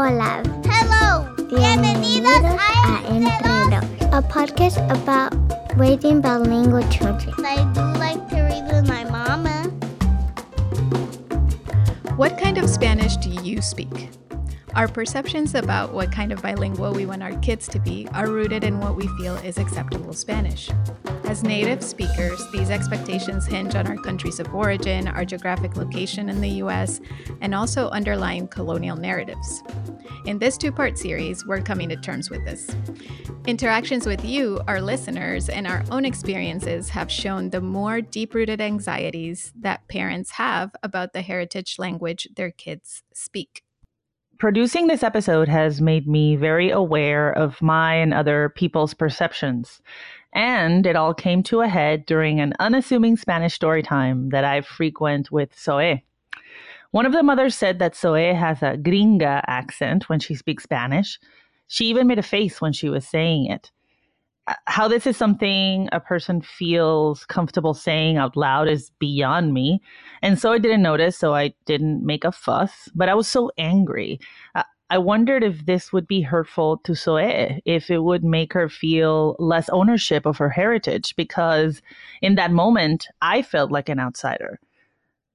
Hola. Hello. Bienvenidos a Entrenos, a podcast about raising bilingual children. I do like to read with my mama. What kind of Spanish do you speak? Our perceptions about what kind of bilingual we want our kids to be are rooted in what we feel is acceptable Spanish. As native speakers, these expectations hinge on our countries of origin, our geographic location in the US, and also underlying colonial narratives. In this two part series, we're coming to terms with this. Interactions with you, our listeners, and our own experiences have shown the more deep rooted anxieties that parents have about the heritage language their kids speak. Producing this episode has made me very aware of my and other people's perceptions. And it all came to a head during an unassuming Spanish story time that I frequent with Zoe. One of the mothers said that Zoe has a gringa accent when she speaks Spanish. She even made a face when she was saying it how this is something a person feels comfortable saying out loud is beyond me. And so I didn't notice, so I didn't make a fuss, but I was so angry. Uh, I wondered if this would be hurtful to Zoe, if it would make her feel less ownership of her heritage, because in that moment, I felt like an outsider.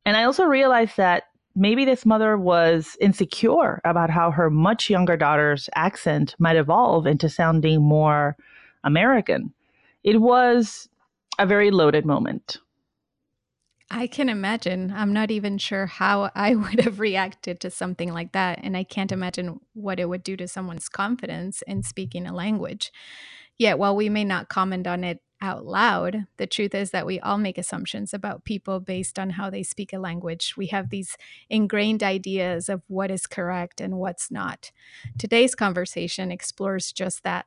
And I also realized that maybe this mother was insecure about how her much younger daughter's accent might evolve into sounding more American. It was a very loaded moment. I can imagine. I'm not even sure how I would have reacted to something like that. And I can't imagine what it would do to someone's confidence in speaking a language. Yet, while we may not comment on it out loud, the truth is that we all make assumptions about people based on how they speak a language. We have these ingrained ideas of what is correct and what's not. Today's conversation explores just that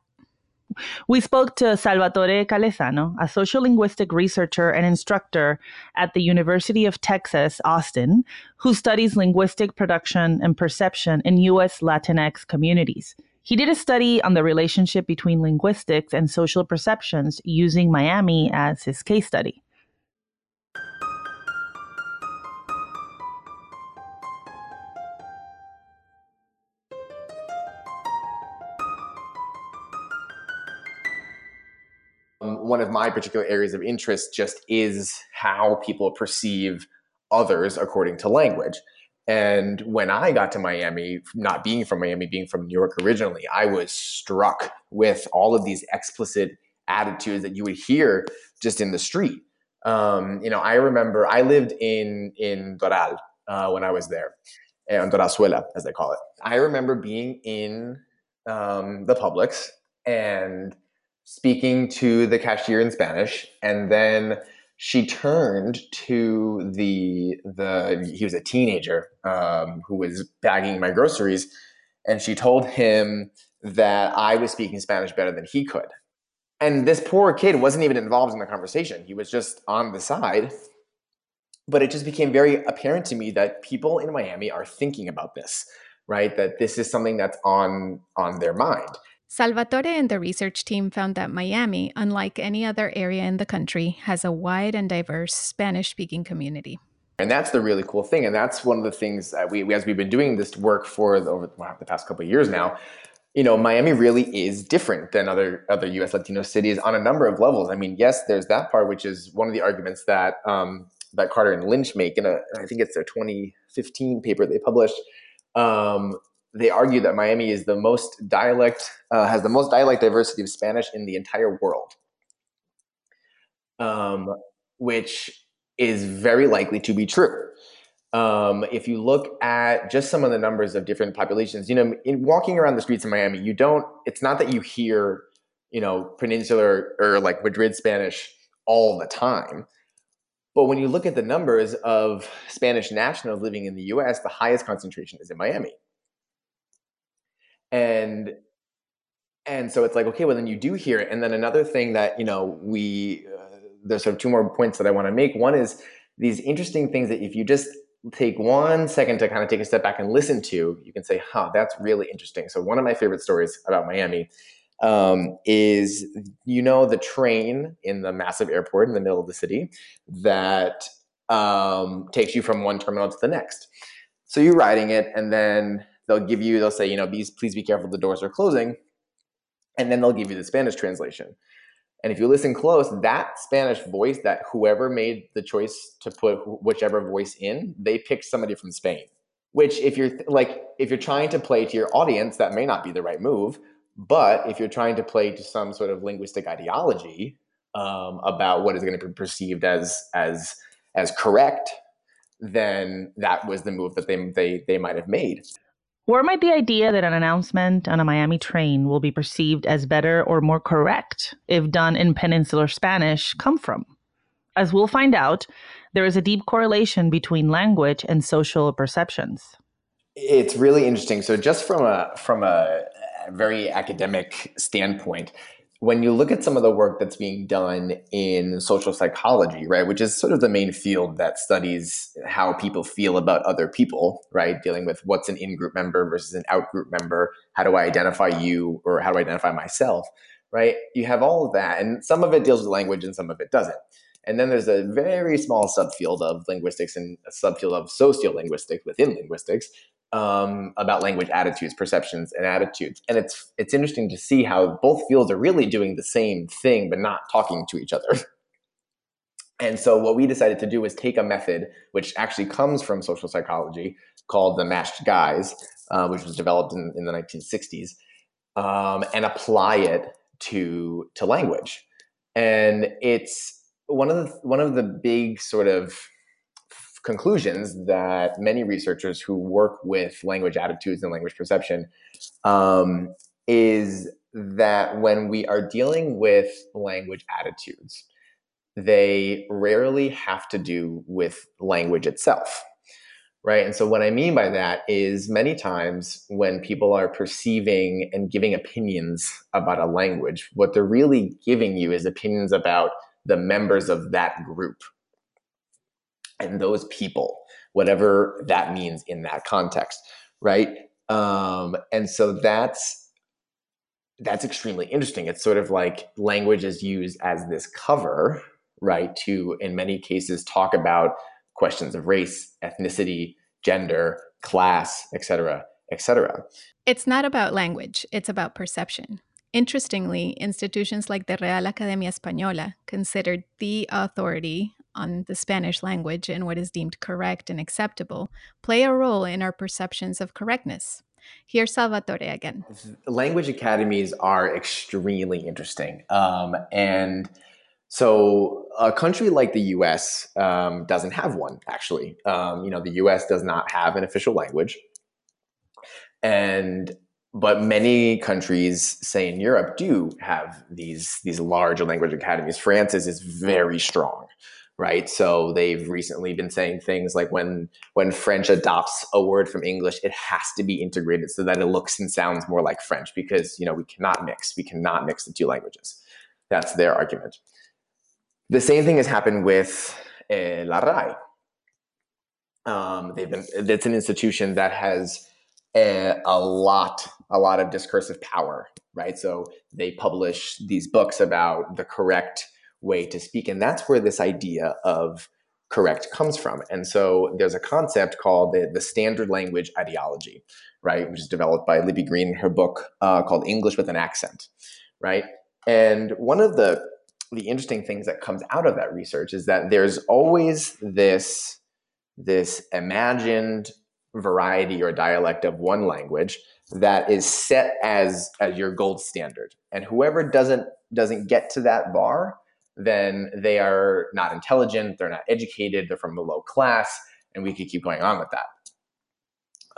we spoke to Salvatore Callesano, a social linguistic researcher and instructor at the University of Texas, Austin, who studies linguistic production and perception in U.S. Latinx communities. He did a study on the relationship between linguistics and social perceptions using Miami as his case study. One of my particular areas of interest just is how people perceive others according to language. And when I got to Miami, not being from Miami, being from New York originally, I was struck with all of these explicit attitudes that you would hear just in the street. Um, you know, I remember I lived in in Doral uh, when I was there, in Doralzuela, as they call it. I remember being in um, the Publix and speaking to the cashier in Spanish, and then she turned to the the he was a teenager um, who was bagging my groceries, and she told him that I was speaking Spanish better than he could. And this poor kid wasn't even involved in the conversation. He was just on the side. But it just became very apparent to me that people in Miami are thinking about this, right? That this is something that's on on their mind. Salvatore and the research team found that Miami, unlike any other area in the country, has a wide and diverse Spanish speaking community. And that's the really cool thing. And that's one of the things that we, as we've been doing this work for the, over the past couple of years now, you know, Miami really is different than other other U.S. Latino cities on a number of levels. I mean, yes, there's that part, which is one of the arguments that um, that Carter and Lynch make in a, I think it's their 2015 paper they published. Um, they argue that Miami is the most dialect uh, has the most dialect diversity of Spanish in the entire world, um, which is very likely to be true. Um, if you look at just some of the numbers of different populations, you know, in walking around the streets of Miami, you don't. It's not that you hear, you know, peninsular or like Madrid Spanish all the time. But when you look at the numbers of Spanish nationals living in the US, the highest concentration is in Miami and and so it's like okay well then you do hear it. And then another thing that you know we uh, there's sort of two more points that i want to make. One is these interesting things that if you just take one second to kind of take a step back and listen to you can say huh that's really interesting. So one of my favorite stories about miami um, is you know the train in the massive airport in the middle of the city that um, takes you from one terminal to the next. So you're riding it and then they'll give you they'll say you know please be careful the doors are closing and then they'll give you the spanish translation. And if you listen close that spanish voice that whoever made the choice to put whichever voice in they picked somebody from spain. Which if you're like if you're trying to play to your audience that may not be the right move but if you're trying to play to some sort of linguistic ideology um, about what is going to be perceived as as as correct then that was the move that they they they might have made where might the idea that an announcement on a Miami train will be perceived as better or more correct if done in peninsular Spanish come from? As we'll find out, there is a deep correlation between language and social perceptions. It's really interesting. So just from a from a very academic standpoint, when you look at some of the work that's being done in social psychology, right, which is sort of the main field that studies how people feel about other people, right, dealing with what's an in group member versus an out group member, how do I identify you or how do I identify myself, right? You have all of that, and some of it deals with language and some of it doesn't. And then there's a very small subfield of linguistics and a subfield of sociolinguistics within linguistics um, about language attitudes, perceptions, and attitudes. And it's it's interesting to see how both fields are really doing the same thing, but not talking to each other. And so what we decided to do was take a method which actually comes from social psychology called the matched guise, uh, which was developed in, in the 1960s, um, and apply it to to language. And it's one of the one of the big sort of conclusions that many researchers who work with language attitudes and language perception um, is that when we are dealing with language attitudes, they rarely have to do with language itself. Right. And so, what I mean by that is many times when people are perceiving and giving opinions about a language, what they're really giving you is opinions about the members of that group and those people, whatever that means in that context, right? Um, and so that's that's extremely interesting. It's sort of like language is used as this cover, right, to in many cases talk about questions of race, ethnicity, gender, class, etc., etc. It's not about language, it's about perception. Interestingly, institutions like the Real Academia Española, considered the authority on the Spanish language and what is deemed correct and acceptable, play a role in our perceptions of correctness. Here's Salvatore again. Language academies are extremely interesting. Um, and so, a country like the US um, doesn't have one, actually. Um, you know, the US does not have an official language. And but many countries, say in Europe, do have these these large language academies. France's is very strong right? So they've recently been saying things like when when french adopts a word from english it has to be integrated so that it looks and sounds more like french because you know we cannot mix we cannot mix the two languages. That's their argument. The same thing has happened with uh, la RAE um, they've been it's an institution that has a, a lot a lot of discursive power right? So they publish these books about the correct way to speak. And that's where this idea of correct comes from. And so there's a concept called the, the standard language ideology, right, which is developed by Lippi-Green in her book uh, called English with an Accent, right? And one of the the interesting things that comes out of that research is that there's always this this imagined variety or dialect of one language that is set as as your gold standard and whoever doesn't doesn't get to that bar then they are not intelligent, they're not educated, they're from a low class, and we could keep going on with that.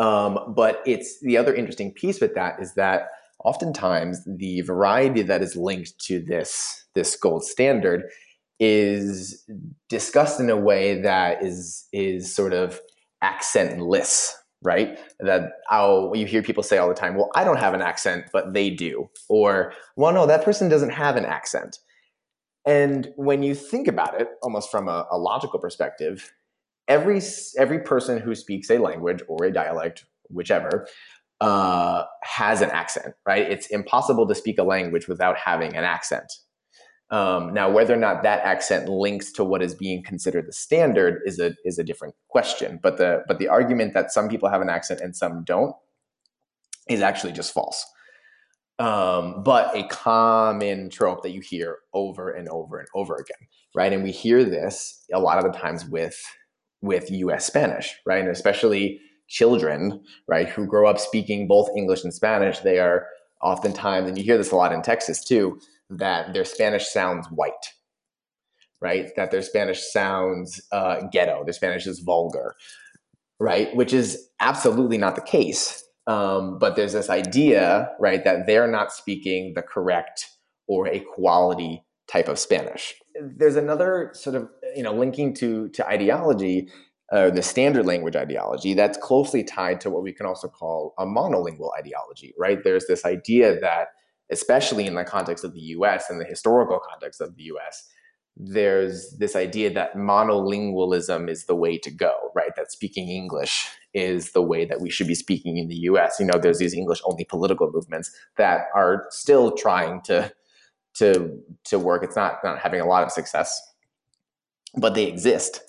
Um, but it's the other interesting piece with that is that oftentimes the variety that is linked to this this gold standard is discussed in a way that is is sort of accentless right that I'll, you hear people say all the time well i don't have an accent but they do or well no that person doesn't have an accent and when you think about it, almost from a, a logical perspective, every every person who speaks a language or a dialect, whichever, uh, has an accent, right? It's impossible to speak a language without having an accent. Um, now, whether or not that accent links to what is being considered the standard is a is a different question. But the but the argument that some people have an accent and some don't is actually just false. Um, but a common trope that you hear over and over and over again, right? And we hear this a lot of the times with with U.S. Spanish, right? And especially children, right, who grow up speaking both English and Spanish, they are oftentimes, and you hear this a lot in Texas too, that their Spanish sounds white, right? That their Spanish sounds uh, ghetto, their Spanish is vulgar, right? Which is absolutely not the case. Um, but there's this idea, right, that they're not speaking the correct or a quality type of Spanish. There's another sort of, you know, linking to to ideology, uh, the standard language ideology that's closely tied to what we can also call a monolingual ideology, right? There's this idea that, especially in the context of the U.S. and the historical context of the U.S., there's this idea that monolingualism is the way to go, right? That speaking English is the way that we should be speaking in the US. You know, there's these English only political movements that are still trying to to to work. It's not not having a lot of success, but they exist.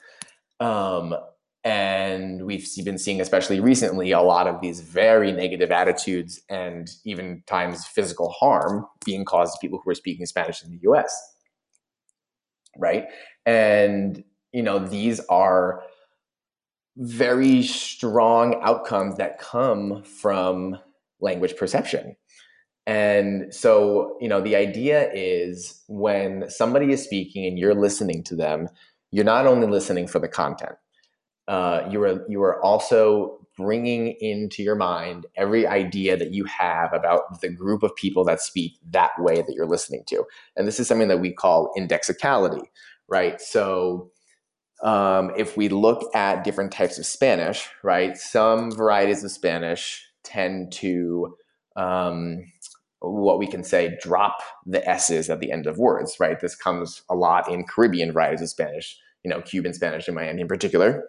Um, and we've been seeing, especially recently, a lot of these very negative attitudes and even times physical harm being caused to people who are speaking Spanish in the US right? And you know, these are very strong outcomes that come from language perception. And so, you know, the idea is when somebody is speaking and you're listening to them, you're not only listening for the content, uh, you are you are also bringing into your mind every idea that you have about the group of people that speak that way that you're listening to. And this is something that we call indexicality, right? So um, if we look at different types of Spanish, right, some varieties of Spanish tend to um, what we can say drop the s's at the end of words, right? This comes a lot in Caribbean varieties of Spanish, you know, Cuban Spanish in Miami in particular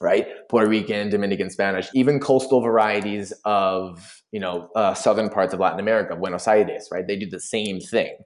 right? Puerto Rican, Dominican Spanish, even coastal varieties of, you know, uh, southern parts of Latin America, Buenos Aires, right? They do the same thing.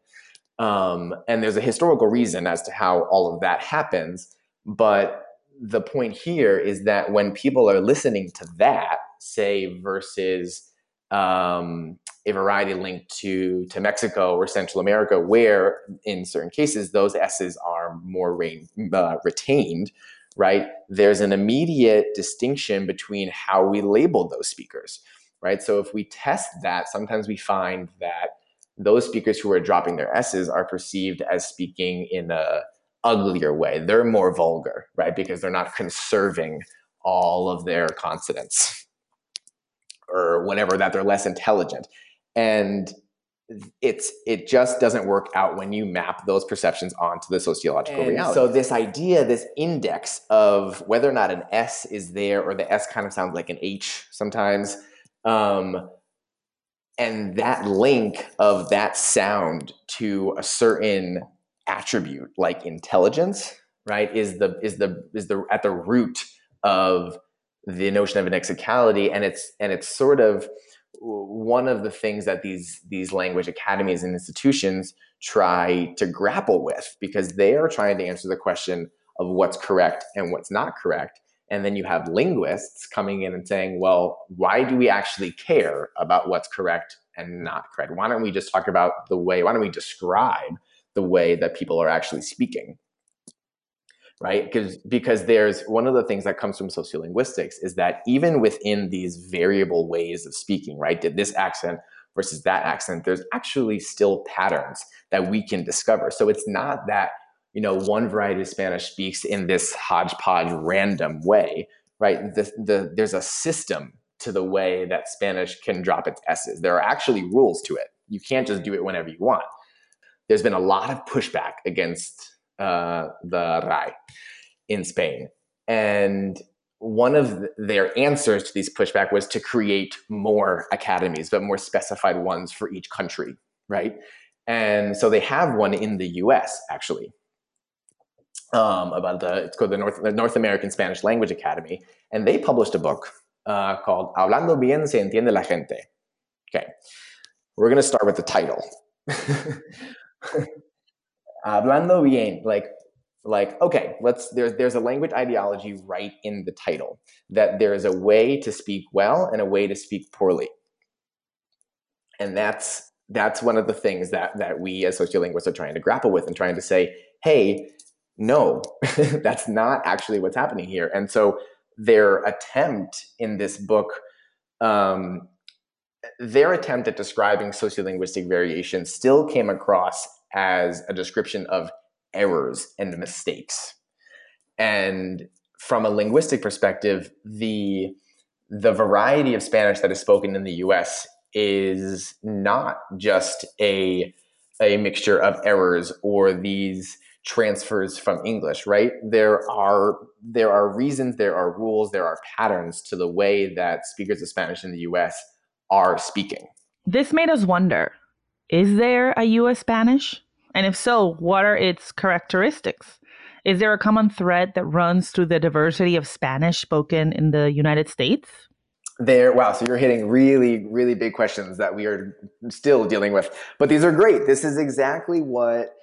Um, and there's a historical reason as to how all of that happens. But the point here is that when people are listening to that, say, versus um, a variety linked to, to Mexico or Central America, where in certain cases those S's are more rain, uh, retained, right? There's an immediate distinction between how we label those speakers, right? So if we test that, sometimes we find that those speakers who are dropping their S's are perceived as speaking in a uglier way. They're more vulgar, right? Because they're not conserving all of their consonants or whatever, that they're less intelligent. And it's it just doesn't work out when you map those perceptions onto the sociological and reality. So this idea, this index of whether or not an S is there, or the S kind of sounds like an H sometimes, um, and that link of that sound to a certain attribute like intelligence, right, is the is the is the at the root of the notion of indexicality, and it's and it's sort of one of the things that these these language academies and institutions try to grapple with because they are trying to answer the question of what's correct and what's not correct. And then you have linguists coming in and saying well why do we actually care about what's correct and not correct? Why don't we just talk about the way why don't we describe the way that people are actually speaking right? Because because there's one of the things that comes from sociolinguistics is that even within these variable ways of speaking, right? Did this accent versus that accent, there's actually still patterns that we can discover. So it's not that you know one variety of Spanish speaks in this hodgepodge random way, right? The, the, there's a system to the way that Spanish can drop its s's. There are actually rules to it. You can't just do it whenever you want. There's been a lot of pushback against uh, the RAE in Spain. And one of their answers to these pushback was to create more academies, but more specified ones for each country, right? And so they have one in the U.S. actually um, about the it's called the North the North American Spanish Language Academy, and they published a book uh, called "Hablando bien se entiende la gente." Okay, we're going to start with the title. hablando bien, like like okay let's there's there's a language ideology right in the title that there is a way to speak well and a way to speak poorly And that's that's one of the things that that we as sociolinguists are trying to grapple with and trying to say, hey, no, that's not actually what's happening here. And so their attempt in this book, um, their attempt at describing sociolinguistic variation still came across as a description of errors and mistakes. And from a linguistic perspective, the the variety of Spanish that is spoken in the US is not just a a mixture of errors or these transfers from English, right? There are there are reasons, there are rules, there are patterns to the way that speakers of Spanish in the US are speaking. This made us wonder, is there a US Spanish? And if so, what are its characteristics? Is there a common thread that runs through the diversity of Spanish spoken in the United States? There, wow. So you're hitting really, really big questions that we are still dealing with. But these are great. This is exactly what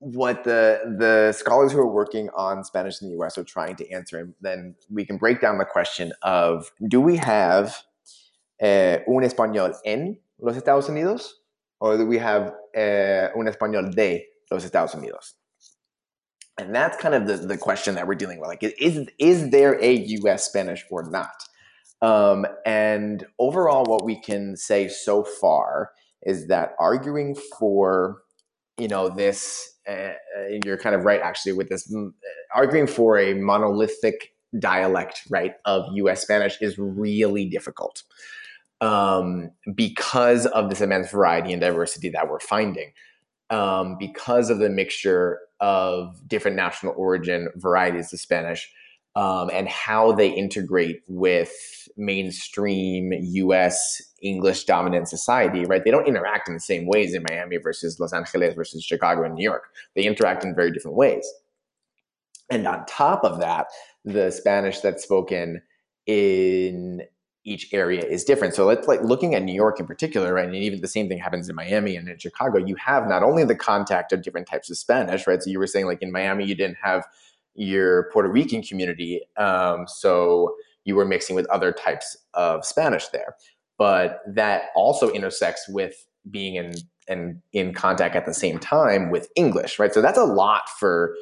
what the the scholars who are working on Spanish in the U.S. are trying to answer. And then we can break down the question of: Do we have uh, un español en los Estados Unidos, or do we have uh, un español de los Estados Unidos? And that's kind of the, the question that we're dealing with. Like, is is there a U.S. Spanish or not? Um, and overall, what we can say so far is that arguing for, you know, this, uh, you're kind of right actually with this, mm, arguing for a monolithic dialect, right, of US Spanish is really difficult um, because of this immense variety and diversity that we're finding. Um, because of the mixture of different national origin varieties of Spanish, um, and how they integrate with mainstream US English dominant society, right? They don't interact in the same ways in Miami versus Los Angeles versus Chicago and New York. They interact in very different ways. And on top of that, the Spanish that's spoken in each area is different. So let's like looking at New York in particular, right? And even the same thing happens in Miami and in Chicago. You have not only the contact of different types of Spanish, right? So you were saying like in Miami, you didn't have your Puerto Rican community. Um, so you were mixing with other types of Spanish there. But that also intersects with being in and in contact at the same time with English, right? So that's a lot for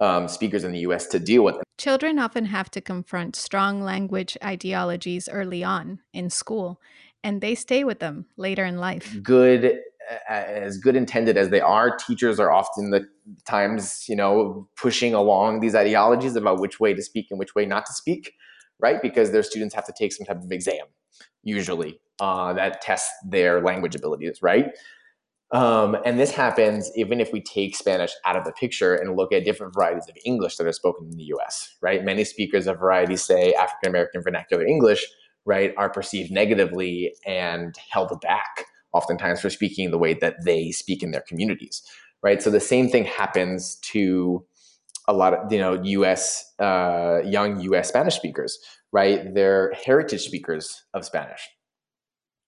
um, speakers in the US to deal with. Children often have to confront strong language ideologies early on in school, and they stay with them later in life. Good as good intended as they are, teachers are often the times, you know, pushing along these ideologies about which way to speak and which way not to speak, right? Because their students have to take some type of exam, usually, uh, that tests their language abilities, right? Um, and this happens even if we take Spanish out of the picture and look at different varieties of English that are spoken in the US, right? Many speakers of varieties say African American vernacular English, right, are perceived negatively and held back oftentimes for speaking the way that they speak in their communities, right? So the same thing happens to a lot of you know U.S. Uh, young U.S. Spanish speakers, right? They're heritage speakers of Spanish.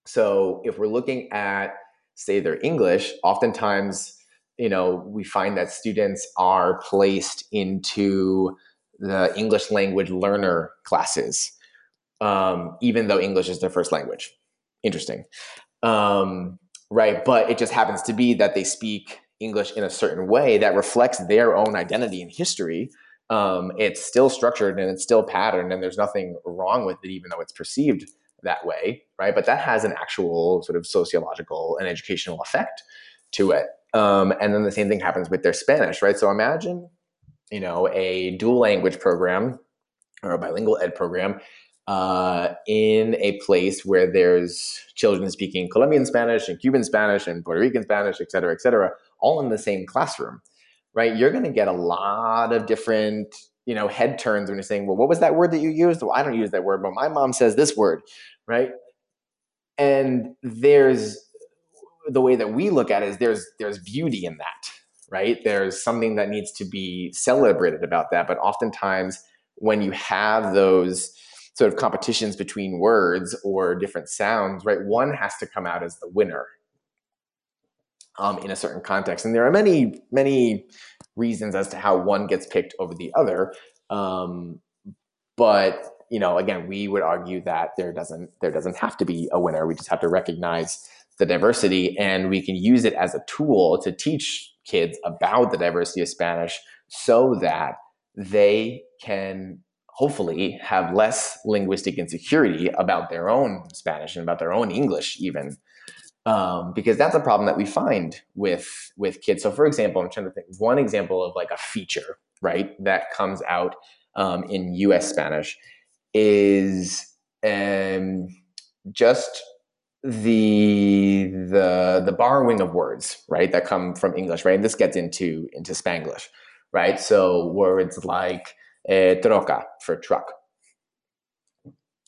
So if we're looking at say their English, oftentimes you know we find that students are placed into the English language learner classes, um, even though English is their first language. Interesting. Um, right. But it just happens to be that they speak English in a certain way that reflects their own identity and history. Um, it's still structured and it's still patterned, and there's nothing wrong with it, even though it's perceived that way, right? But that has an actual sort of sociological and educational effect to it. Um, and then the same thing happens with their Spanish, right? So imagine, you know, a dual language program or a bilingual ed program uh, in a place where there's children speaking Colombian Spanish and Cuban Spanish and Puerto Rican Spanish, et cetera, et cetera, all in the same classroom, right? You're going to get a lot of different, you know, head turns when you're saying, well, what was that word that you used? Well, I don't use that word, but my mom says this word, right? And there's the way that we look at it is there's there's beauty in that, right? There's something that needs to be celebrated about that, but oftentimes when you have those sort of competitions between words or different sounds, right? One has to come out as the winner um, in a certain context. And there are many, many reasons as to how one gets picked over the other. Um, but you know, again, we would argue that there doesn't there doesn't have to be a winner. We just have to recognize the diversity, and we can use it as a tool to teach kids about the diversity of Spanish, so that they can hopefully have less linguistic insecurity about their own Spanish and about their own English, even. Um, because that's a problem that we find with with kids. So, for example, I'm trying to think one example of like a feature, right, that comes out um, in U.S. Spanish is um, just the the the borrowing of words, right, that come from English, right. And this gets into into Spanglish, right. So words like eh, troca for truck,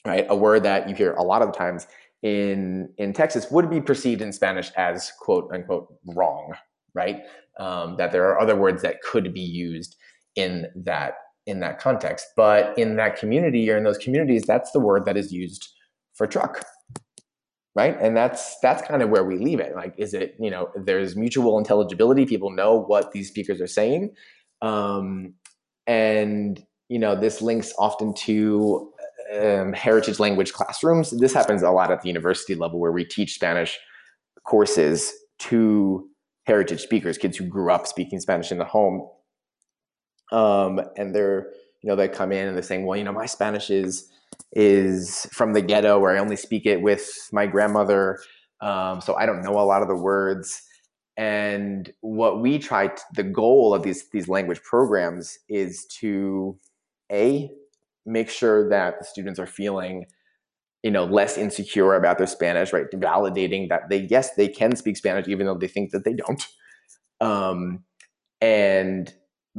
right, a word that you hear a lot of times in in Texas would be perceived in Spanish as quote unquote wrong, right? Um, that there are other words that could be used in that in that context, but in that community or in those communities, that's the word that is used for truck, right? And that's that's kind of where we leave it. Like, is it you know there's mutual intelligibility? People know what these speakers are saying, um, and you know this links often to um, heritage language classrooms. This happens a lot at the university level where we teach Spanish courses to heritage speakers, kids who grew up speaking Spanish in the home. Um, and they're, you know, they come in and they're saying, well, you know, my Spanish is is from the ghetto where I only speak it with my grandmother. Um, so I don't know a lot of the words. And what we try, to, the goal of these these language programs is to a make sure that the students are feeling you know less insecure about their spanish right? Validating that they yes they can speak spanish even though they think that they don't. Um, and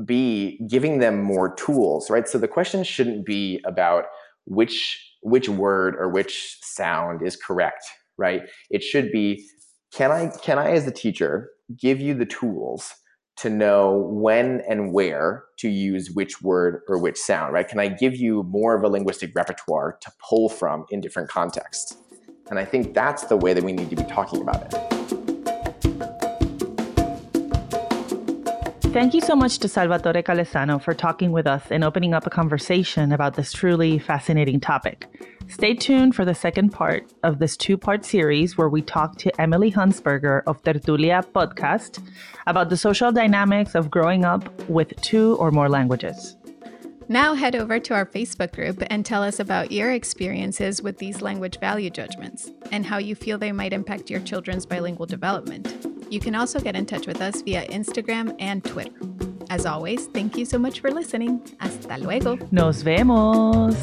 b giving them more tools right? So the question shouldn't be about which which word or which sound is correct right? It should be can i can i as a teacher give you the tools to know when and where to use which word or which sound, right? Can I give you more of a linguistic repertoire to pull from in different contexts? And I think that's the way that we need to be talking about it. Thank you so much to Salvatore Callesano for talking with us and opening up a conversation about this truly fascinating topic. Stay tuned for the second part of this two part series where we talk to Emily Hunsberger of Tertulia podcast about the social dynamics of growing up with two or more languages. Now head over to our Facebook group and tell us about your experiences with these language value judgments and how you feel they might impact your children's bilingual development. You can also get in touch with us via Instagram and Twitter. As always, thank you so much for listening. Hasta luego. Nos vemos.